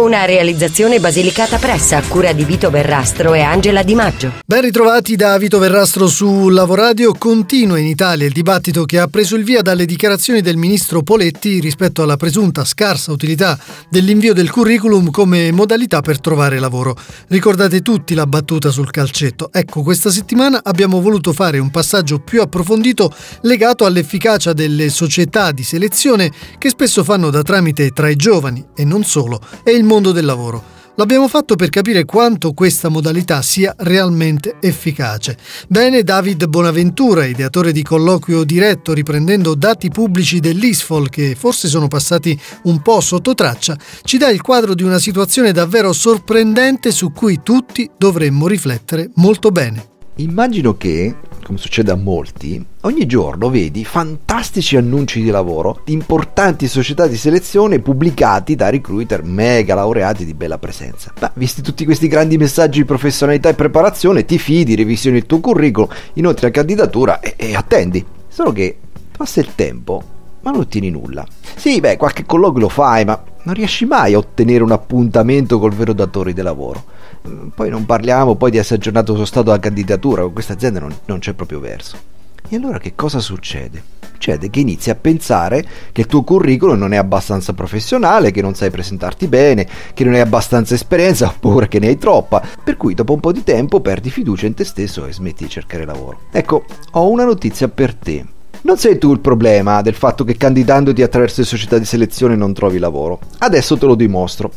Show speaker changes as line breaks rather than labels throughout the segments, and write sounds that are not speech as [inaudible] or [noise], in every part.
Una realizzazione basilicata pressa a cura di Vito Verrastro e Angela Di Maggio.
Ben ritrovati da Vito Verrastro su Lavoradio. Continua in Italia il dibattito che ha preso il via dalle dichiarazioni del ministro Poletti rispetto alla presunta scarsa utilità dell'invio del curriculum come modalità per trovare lavoro. Ricordate tutti la battuta sul calcetto. Ecco, questa settimana abbiamo voluto fare un passaggio più approfondito legato all'efficacia delle società di selezione che spesso fanno da tramite tra i giovani e non solo e il mondo del lavoro. L'abbiamo fatto per capire quanto questa modalità sia realmente efficace. Bene, David Bonaventura, ideatore di colloquio diretto riprendendo dati pubblici dell'ISFOL che forse sono passati un po' sotto traccia, ci dà il quadro di una situazione davvero sorprendente su cui tutti dovremmo riflettere molto bene.
Immagino che come succede a molti, ogni giorno vedi fantastici annunci di lavoro di importanti società di selezione pubblicati da recruiter mega laureati di bella presenza. Ma visti tutti questi grandi messaggi di professionalità e preparazione, ti fidi, revisioni il tuo curriculum, inoltre la candidatura e, e attendi. Solo che passa il tempo, ma non ottieni nulla. Sì, beh, qualche colloquio lo fai, ma non riesci mai a ottenere un appuntamento col vero datore di lavoro. Mm, poi non parliamo poi di essere aggiornato sullo stato della candidatura, con questa azienda non, non c'è proprio verso. E allora che cosa succede? Succede che inizi a pensare che il tuo curriculum non è abbastanza professionale, che non sai presentarti bene, che non hai abbastanza esperienza [laughs] oppure che ne hai troppa, per cui dopo un po' di tempo perdi fiducia in te stesso e smetti di cercare lavoro. Ecco, ho una notizia per te. Non sei tu il problema del fatto che candidandoti attraverso le società di selezione non trovi lavoro. Adesso te lo dimostro.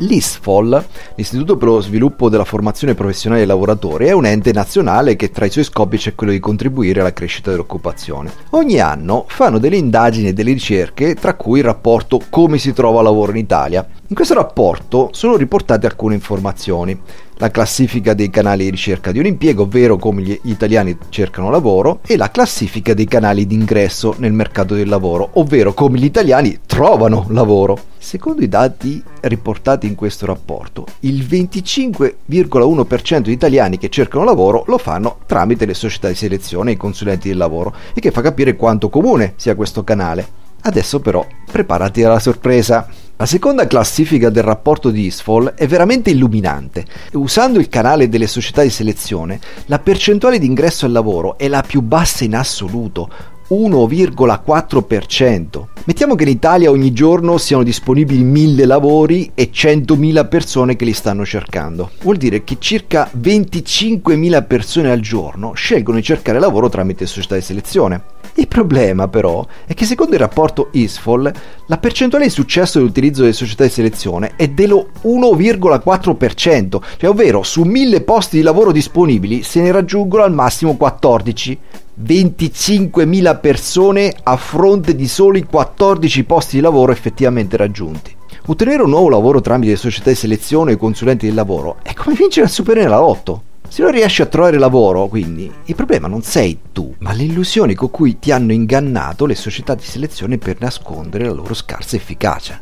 L'ISFOL, l'Istituto per lo sviluppo della formazione professionale dei lavoratori, è un ente nazionale che tra i suoi scopi c'è quello di contribuire alla crescita dell'occupazione. Ogni anno fanno delle indagini e delle ricerche, tra cui il rapporto Come si trova lavoro in Italia. In questo rapporto sono riportate alcune informazioni la classifica dei canali di ricerca di un impiego, ovvero come gli italiani cercano lavoro, e la classifica dei canali di ingresso nel mercato del lavoro, ovvero come gli italiani trovano lavoro. Secondo i dati riportati in questo rapporto, il 25,1% di italiani che cercano lavoro lo fanno tramite le società di selezione e i consulenti del lavoro, e che fa capire quanto comune sia questo canale. Adesso però preparati alla sorpresa. La seconda classifica del rapporto di ISFOL è veramente illuminante. Usando il canale delle società di selezione, la percentuale di ingresso al lavoro è la più bassa in assoluto, 1,4%. Mettiamo che in Italia ogni giorno siano disponibili 1000 lavori e 100.000 persone che li stanno cercando. Vuol dire che circa 25.000 persone al giorno scelgono di cercare lavoro tramite società di selezione. Il problema però è che secondo il rapporto ISFOL la percentuale di successo dell'utilizzo delle società di selezione è dello 1,4%, cioè ovvero su 1000 posti di lavoro disponibili se ne raggiungono al massimo 14. 25.000 persone a fronte di soli 14 posti di lavoro effettivamente raggiunti. Ottenere un nuovo lavoro tramite società di selezione e consulenti del lavoro è come vincere al Super nella lotto. Se non riesci a trovare lavoro, quindi, il problema non sei tu, ma le illusioni con cui ti hanno ingannato le società di selezione per nascondere la loro scarsa efficacia.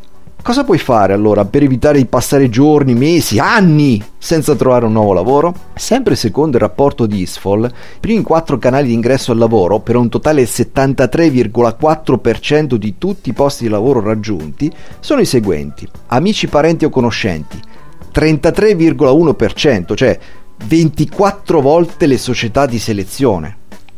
Cosa puoi fare allora per evitare di passare giorni, mesi, anni senza trovare un nuovo lavoro? Sempre secondo il rapporto di ISFOL, i primi quattro canali di ingresso al lavoro, per un totale del 73,4% di tutti i posti di lavoro raggiunti, sono i seguenti. Amici, parenti o conoscenti, 33,1%, cioè 24 volte le società di selezione.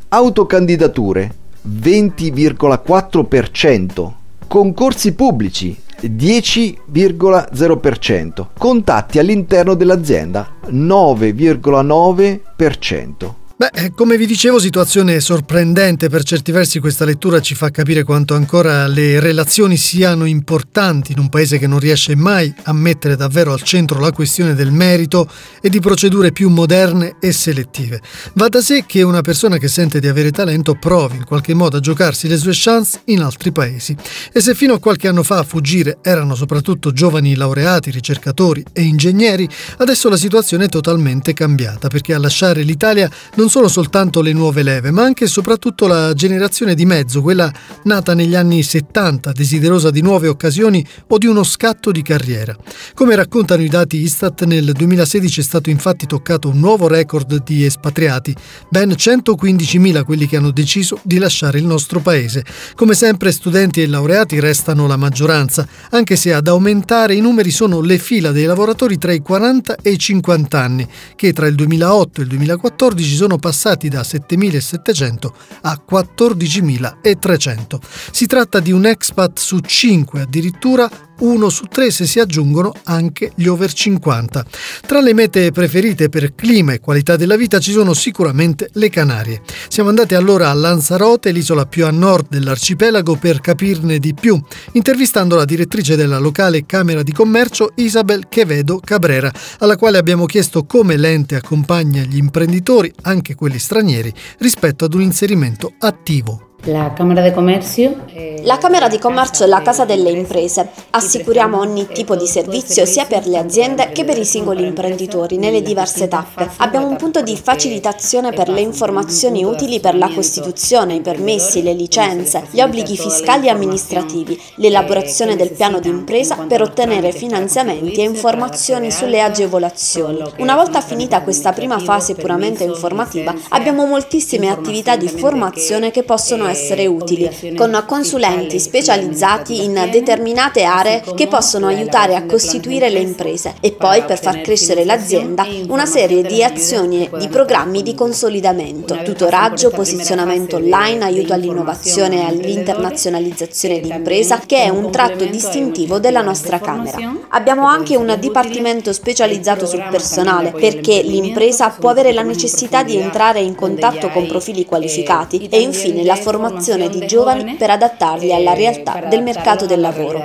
Autocandidature 20,4%. Concorsi pubblici 10,0%. Contatti all'interno dell'azienda 9,9%.
Beh, eh, come vi dicevo, situazione sorprendente. Per certi versi questa lettura ci fa capire quanto ancora le relazioni siano importanti in un paese che non riesce mai a mettere davvero al centro la questione del merito e di procedure più moderne e selettive. Va da sé che una persona che sente di avere talento provi in qualche modo a giocarsi le sue chance in altri paesi. E se fino a qualche anno fa a fuggire erano soprattutto giovani laureati, ricercatori e ingegneri, adesso la situazione è totalmente cambiata perché a lasciare l'Italia non non solo soltanto le nuove leve, ma anche e soprattutto la generazione di mezzo, quella nata negli anni 70, desiderosa di nuove occasioni o di uno scatto di carriera. Come raccontano i dati Istat, nel 2016 è stato infatti toccato un nuovo record di espatriati, ben 115.000 quelli che hanno deciso di lasciare il nostro paese. Come sempre studenti e laureati restano la maggioranza, anche se ad aumentare i numeri sono le fila dei lavoratori tra i 40 e i 50 anni, che tra il 2008 e il 2014 sono passati da 7.700 a 14.300. Si tratta di un expat su 5 addirittura uno su tre se si aggiungono anche gli over 50. Tra le mete preferite per clima e qualità della vita ci sono sicuramente le Canarie. Siamo andati allora a Lanzarote, l'isola più a nord dell'arcipelago, per capirne di più, intervistando la direttrice della locale Camera di Commercio Isabel Quevedo Cabrera, alla quale abbiamo chiesto come l'ente accompagna gli imprenditori, anche quelli stranieri, rispetto ad un inserimento attivo.
La Camera di Commercio.
La Camera di Commercio è la casa delle imprese. Assicuriamo ogni tipo di servizio sia per le aziende che per i singoli imprenditori nelle diverse tappe. Abbiamo un punto di facilitazione per le informazioni utili per la Costituzione, i permessi, le licenze, gli obblighi fiscali e amministrativi, l'elaborazione del piano di impresa per ottenere finanziamenti e informazioni sulle agevolazioni. Una volta finita questa prima fase puramente informativa, abbiamo moltissime attività di formazione che possono essere utili, con consulenti specializzati in determinate aree che possono aiutare a costituire le imprese e poi per far crescere l'azienda una serie di azioni e di programmi di consolidamento, tutoraggio, posizionamento online, aiuto all'innovazione e all'internazionalizzazione di impresa che è un tratto distintivo della nostra Camera. Abbiamo anche un dipartimento specializzato sul personale perché l'impresa può avere la necessità di entrare in contatto con profili qualificati e infine la formazione formazione di giovani per adattarli alla realtà del mercato del lavoro.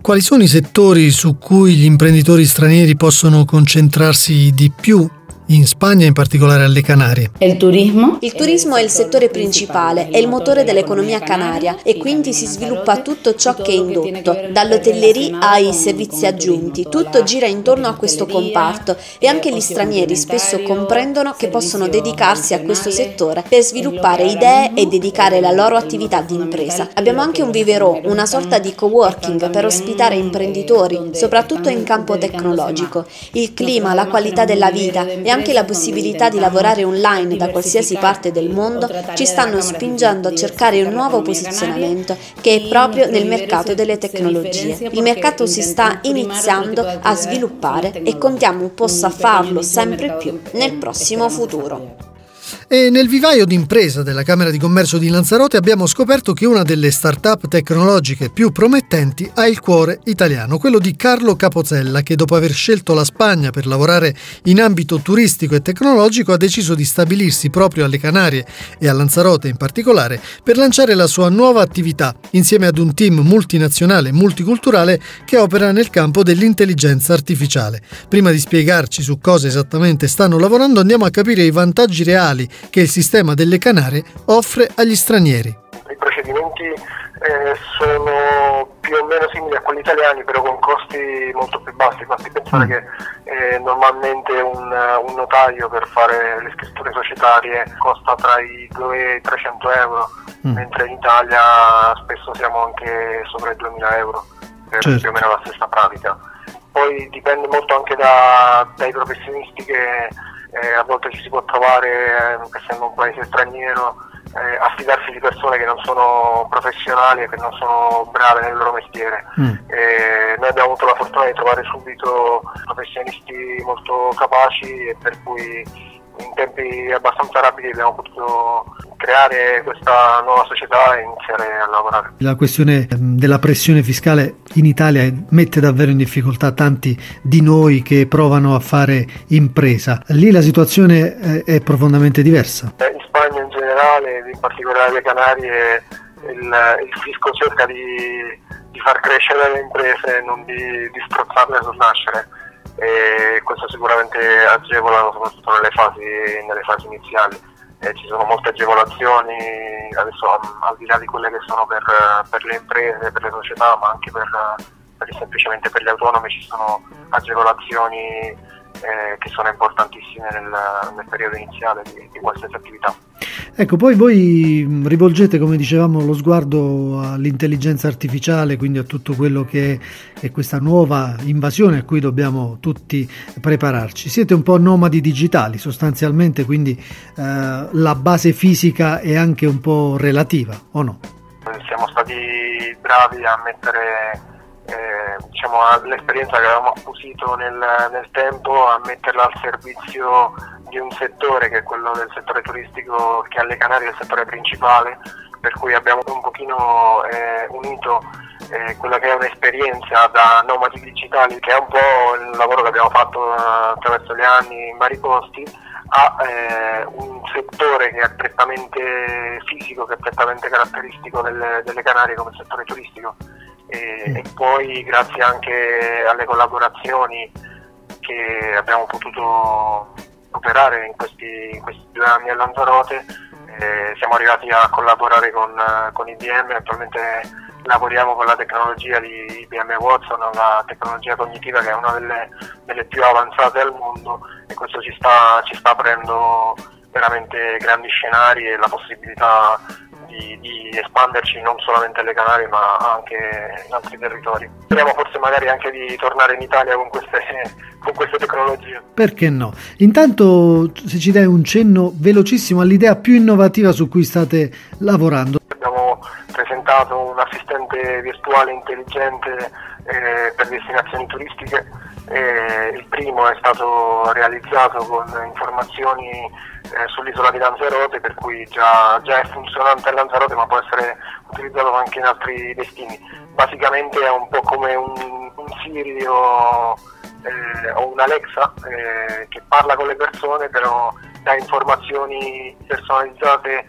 Quali sono i settori su cui gli imprenditori stranieri possono concentrarsi di più in Spagna, in particolare alle Canarie.
Il turismo? Il turismo è il settore principale, è il motore dell'economia canaria e quindi si sviluppa tutto ciò che è indotto, dall'hotellerie ai servizi aggiunti, tutto gira intorno a questo comparto e anche gli stranieri spesso comprendono che possono dedicarsi a questo settore per sviluppare idee e dedicare la loro attività di impresa. Abbiamo anche un vivero, una sorta di coworking per ospitare imprenditori, soprattutto in campo tecnologico. Il clima, la qualità della vita e anche anche la possibilità di lavorare online da qualsiasi parte del mondo ci stanno spingendo a cercare un nuovo posizionamento che è proprio nel mercato delle tecnologie. Il mercato si sta iniziando a sviluppare e contiamo possa farlo sempre più nel prossimo futuro.
E nel vivaio d'impresa della Camera di Commercio di Lanzarote abbiamo scoperto che una delle start-up tecnologiche più promettenti ha il cuore italiano, quello di Carlo Capozella, che dopo aver scelto la Spagna per lavorare in ambito turistico e tecnologico ha deciso di stabilirsi proprio alle Canarie e a Lanzarote in particolare per lanciare la sua nuova attività insieme ad un team multinazionale e multiculturale che opera nel campo dell'intelligenza artificiale. Prima di spiegarci su cosa esattamente stanno lavorando andiamo a capire i vantaggi reali che il sistema delle Canarie offre agli stranieri.
I procedimenti eh, sono più o meno simili a quelli italiani, però con costi molto più bassi. Basti pensare mm. che eh, normalmente un, un, notaio per fare le scritture societarie costa tra i 2 e i 300 euro, mm. mentre in Italia spesso siamo anche sopra i 2000 euro per certo. più o meno la stessa pratica. Poi dipende molto anche da, dai professionisti che eh, a volte ci si può trovare, eh, essendo un paese straniero, eh, affidarsi di persone che non sono professionali e che non sono brave nel loro mestiere. Mm. noi abbiamo avuto la fortuna di trovare subito professionisti molto capaci e per cui in tempi abbastanza rapidi abbiamo potuto creare questa nuova società e iniziare a lavorare.
La questione ehm, della pressione fiscale in Italia mette davvero in difficoltà tanti di noi che provano a fare impresa. Lì la situazione eh, è profondamente diversa.
Eh, in Spagna in generale, in particolare le Canarie, il, il fisco cerca di, di, far crescere le imprese e non di, di strozzarle sul nascere e questo sicuramente agevola soprattutto nelle fasi, nelle fasi iniziali eh, ci sono molte agevolazioni, adesso al di là di quelle che sono per, per le imprese, per le società, ma anche per, per, semplicemente per gli autonomi ci sono agevolazioni eh, che sono importantissime nel, nel periodo iniziale di, di, qualsiasi attività.
Ecco, poi voi rivolgete, come dicevamo, lo sguardo all'intelligenza artificiale, quindi a tutto quello che è questa nuova invasione a cui dobbiamo tutti prepararci. Siete un po' nomadi digitali sostanzialmente, quindi eh, la base fisica è anche un po' relativa, o no?
Siamo stati bravi a mettere eh, diciamo, l'esperienza che avevamo acquisito nel, nel, tempo a metterla al servizio di un settore che è quello del settore turistico che alle Canarie è il settore principale per cui abbiamo un pochino eh, unito eh, quella che è un'esperienza da nomadi digitali che è un po' il lavoro che abbiamo fatto eh, attraverso gli anni in vari posti a eh, un settore che è prettamente fisico, che è prettamente caratteristico delle, delle Canarie come settore turistico e, e poi grazie anche alle collaborazioni che abbiamo potuto operare in questi, in questi due anni a Lanzarote eh, siamo arrivati a collaborare con, con, IBM, attualmente lavoriamo con la tecnologia di IBM Watson, la tecnologia cognitiva che è una delle, delle più avanzate al mondo e questo ci sta, ci sta aprendo veramente grandi scenari e la possibilità di, di, espanderci non solamente alle Canarie ma anche in altri territori. Speriamo forse magari anche di tornare in Italia con queste, [laughs] con queste tecnologie.
Perché no? Intanto se ci dai un cenno velocissimo all'idea più innovativa su cui state lavorando.
Abbiamo presentato un assistente virtuale intelligente eh, per destinazioni turistiche. Eh, il primo è stato realizzato con informazioni eh, sull'isola di Lanzarote, per cui già, già, è funzionante a Lanzarote ma può essere utilizzato anche in altri destini. Basicamente è un po' come un, un Siri o, eh, o un Alexa eh, che parla con le persone però dà informazioni personalizzate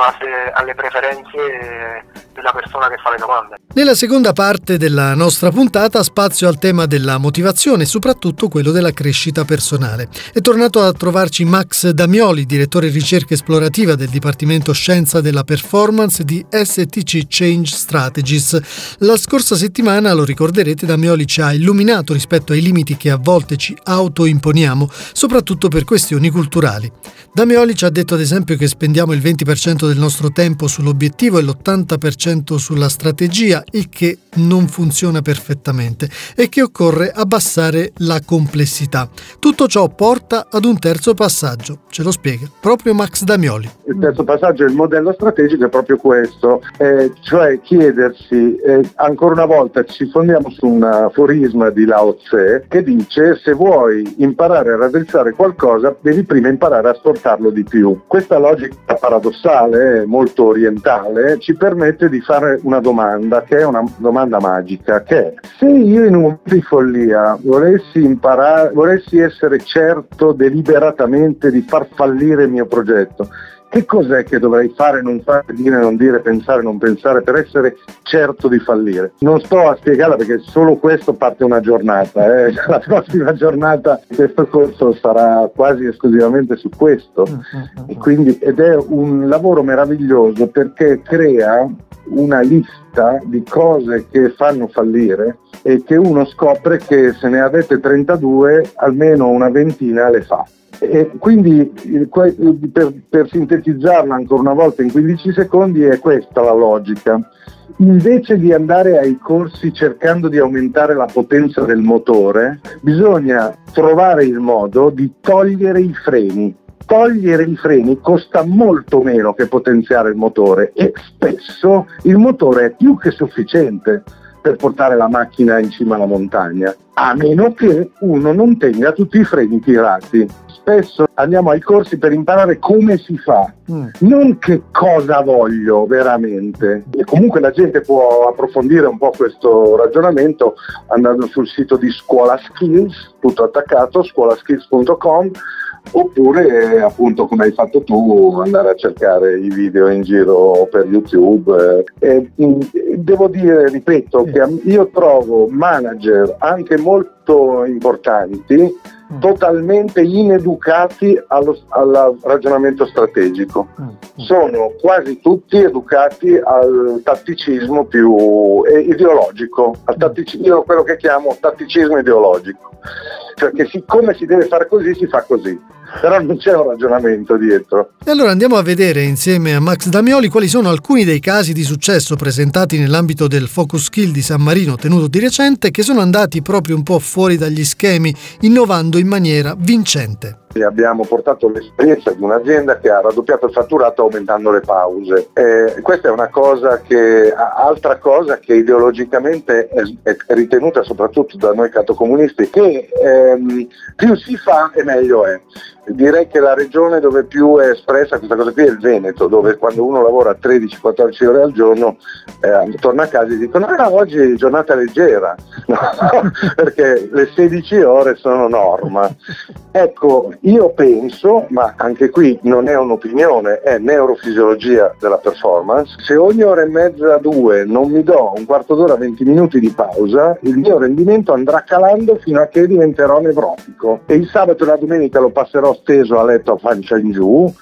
base alle preferenze della persona che fa le domande.
Nella seconda parte della nostra puntata spazio al tema della motivazione e soprattutto quello della crescita personale. È tornato a trovarci Max Damioli, direttore ricerca esplorativa del Dipartimento Scienza della Performance di STC Change Strategies. La scorsa settimana, lo ricorderete, Damioli ci ha illuminato rispetto ai limiti che a volte ci autoimponiamo, soprattutto per questioni culturali. Damioli ci ha detto ad esempio che spendiamo il 20% del nostro tempo sull'obiettivo e l'80% sulla strategia, il che non funziona perfettamente e che occorre abbassare la complessità. Tutto ciò porta ad un terzo passaggio, ce lo spiega proprio Max Damioli.
Il terzo passaggio il modello strategico è proprio questo, eh, cioè chiedersi, eh, ancora una volta ci fondiamo su un aforisma di Lao Tse che dice se vuoi imparare a raddrizzare qualcosa devi prima imparare a sporcare sfruttarlo di più. Questa logica paradossale, molto orientale, ci permette di fare una domanda che è una domanda magica, che è se io in un momento di follia volessi imparare, volessi essere certo deliberatamente di far fallire il mio progetto, che cos'è che dovrei fare, non fare, dire, non dire, pensare, non pensare per essere certo di fallire? Non sto a spiegarla perché solo questo parte una giornata. Eh. [laughs] La prossima giornata questo corso sarà quasi esclusivamente su questo. E quindi, ed è un lavoro meraviglioso perché crea una lista di cose che fanno fallire e che uno scopre che se ne avete 32 almeno una ventina le fa. E quindi per, per sintetizzarla ancora una volta in 15 secondi è questa la logica. Invece di andare ai corsi cercando di aumentare la potenza del motore, bisogna trovare il modo di togliere i freni. Togliere i freni costa molto meno che potenziare il motore e spesso il motore è più che sufficiente per portare la macchina in cima alla montagna, a meno che uno non tenga tutti i freni tirati. Spesso andiamo ai corsi per imparare come si fa, mm. non che cosa voglio veramente. E comunque la gente può approfondire un po' questo ragionamento andando sul sito di Scuola Skills, tutto attaccato, scuolaskills.com oppure appunto come hai fatto tu andare a cercare i video in giro per YouTube. Eh, devo dire, ripeto, che io trovo manager anche molto importanti mm. totalmente ineducati allo, al ragionamento strategico. Mm. Sono quasi tutti educati al tatticismo più eh, ideologico, al tatticismo, quello che chiamo tatticismo ideologico cioè che siccome si deve fare così si fa così però non c'è un ragionamento dietro.
E allora andiamo a vedere insieme a Max Damioli quali sono alcuni dei casi di successo presentati nell'ambito del Focus Skill di San Marino tenuto di recente che sono andati proprio un po' fuori dagli schemi, innovando in maniera vincente.
Abbiamo portato l'esperienza di un'azienda che ha raddoppiato il fatturato aumentando le pause. Eh, questa è una cosa che, altra cosa che ideologicamente è ritenuta soprattutto da noi catocomunisti, che ehm, più si fa e meglio è direi che la regione dove più è espressa questa cosa qui è il Veneto, dove quando uno lavora 13-14 ore al giorno eh, torna a casa e dicono ah, oggi è giornata leggera, [laughs] perché le 16 ore sono norma. Ecco, io penso, ma anche qui non è un'opinione, è neurofisiologia della performance, se ogni ora e mezza, due non mi do un quarto d'ora, 20 minuti di pausa, il mio rendimento andrà calando fino a che diventerò nevrotico e il sabato e la domenica lo passerò steso a letto a pancia in giù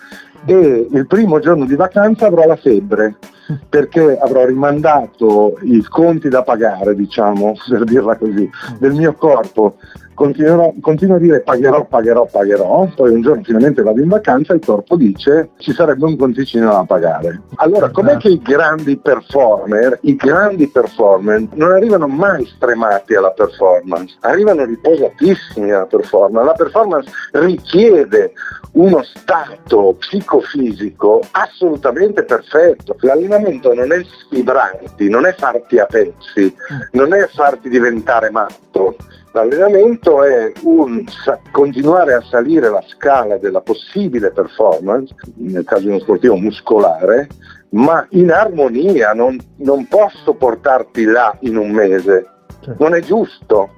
e il primo giorno di vacanza avrò la febbre perché avrò rimandato i conti da pagare, diciamo, [laughs] per dirla così, del mio corpo continuo a dire pagherò, pagherò, pagherò, poi un giorno finalmente vado in vacanza e il corpo dice ci sarebbe un conticino da pagare. Allora, com'è che i grandi performer, i grandi performer non arrivano mai stremati alla performance, arrivano riposatissimi alla performance. La performance richiede uno stato psicofisico assolutamente perfetto. L'allenamento non è sfibranti, non è farti a pezzi, non è farti diventare matto. L'allenamento è un continuare a salire la scala della possibile performance, nel caso di uno sportivo muscolare, ma in armonia, non, non posso portarti là in un mese, non è giusto.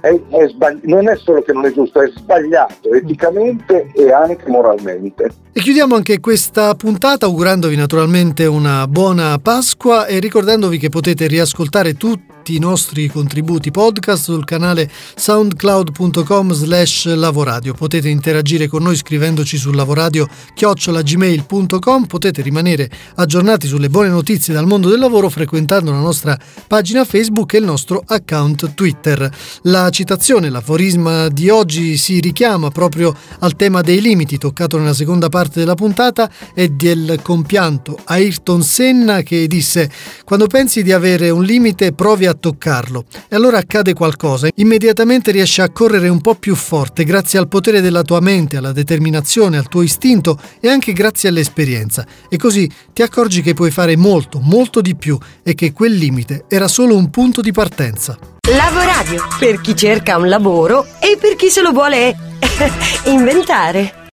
È, è sbagli- non è solo che non è giusto, è sbagliato eticamente e anche moralmente.
E chiudiamo anche questa puntata augurandovi naturalmente una buona Pasqua e ricordandovi che potete riascoltare tutti i nostri contributi podcast sul canale soundcloud.com slash lavoradio. Potete interagire con noi scrivendoci sul lavoradio chiocciolagmail.com, potete rimanere aggiornati sulle buone notizie dal mondo del lavoro frequentando la nostra pagina Facebook e il nostro account Twitter. La citazione, l'aforisma di oggi si richiama proprio al tema dei limiti toccato nella seconda parte della puntata e del compianto Ayrton Senna che disse quando pensi di avere un limite provi a toccarlo e allora accade qualcosa, immediatamente riesci a correre un po' più forte grazie al potere della tua mente, alla determinazione, al tuo istinto e anche grazie all'esperienza e così ti accorgi che puoi fare molto, molto di più e che quel limite era solo un punto di partenza.
Lavoradio, per chi cerca un lavoro e per chi se lo vuole [laughs] inventare.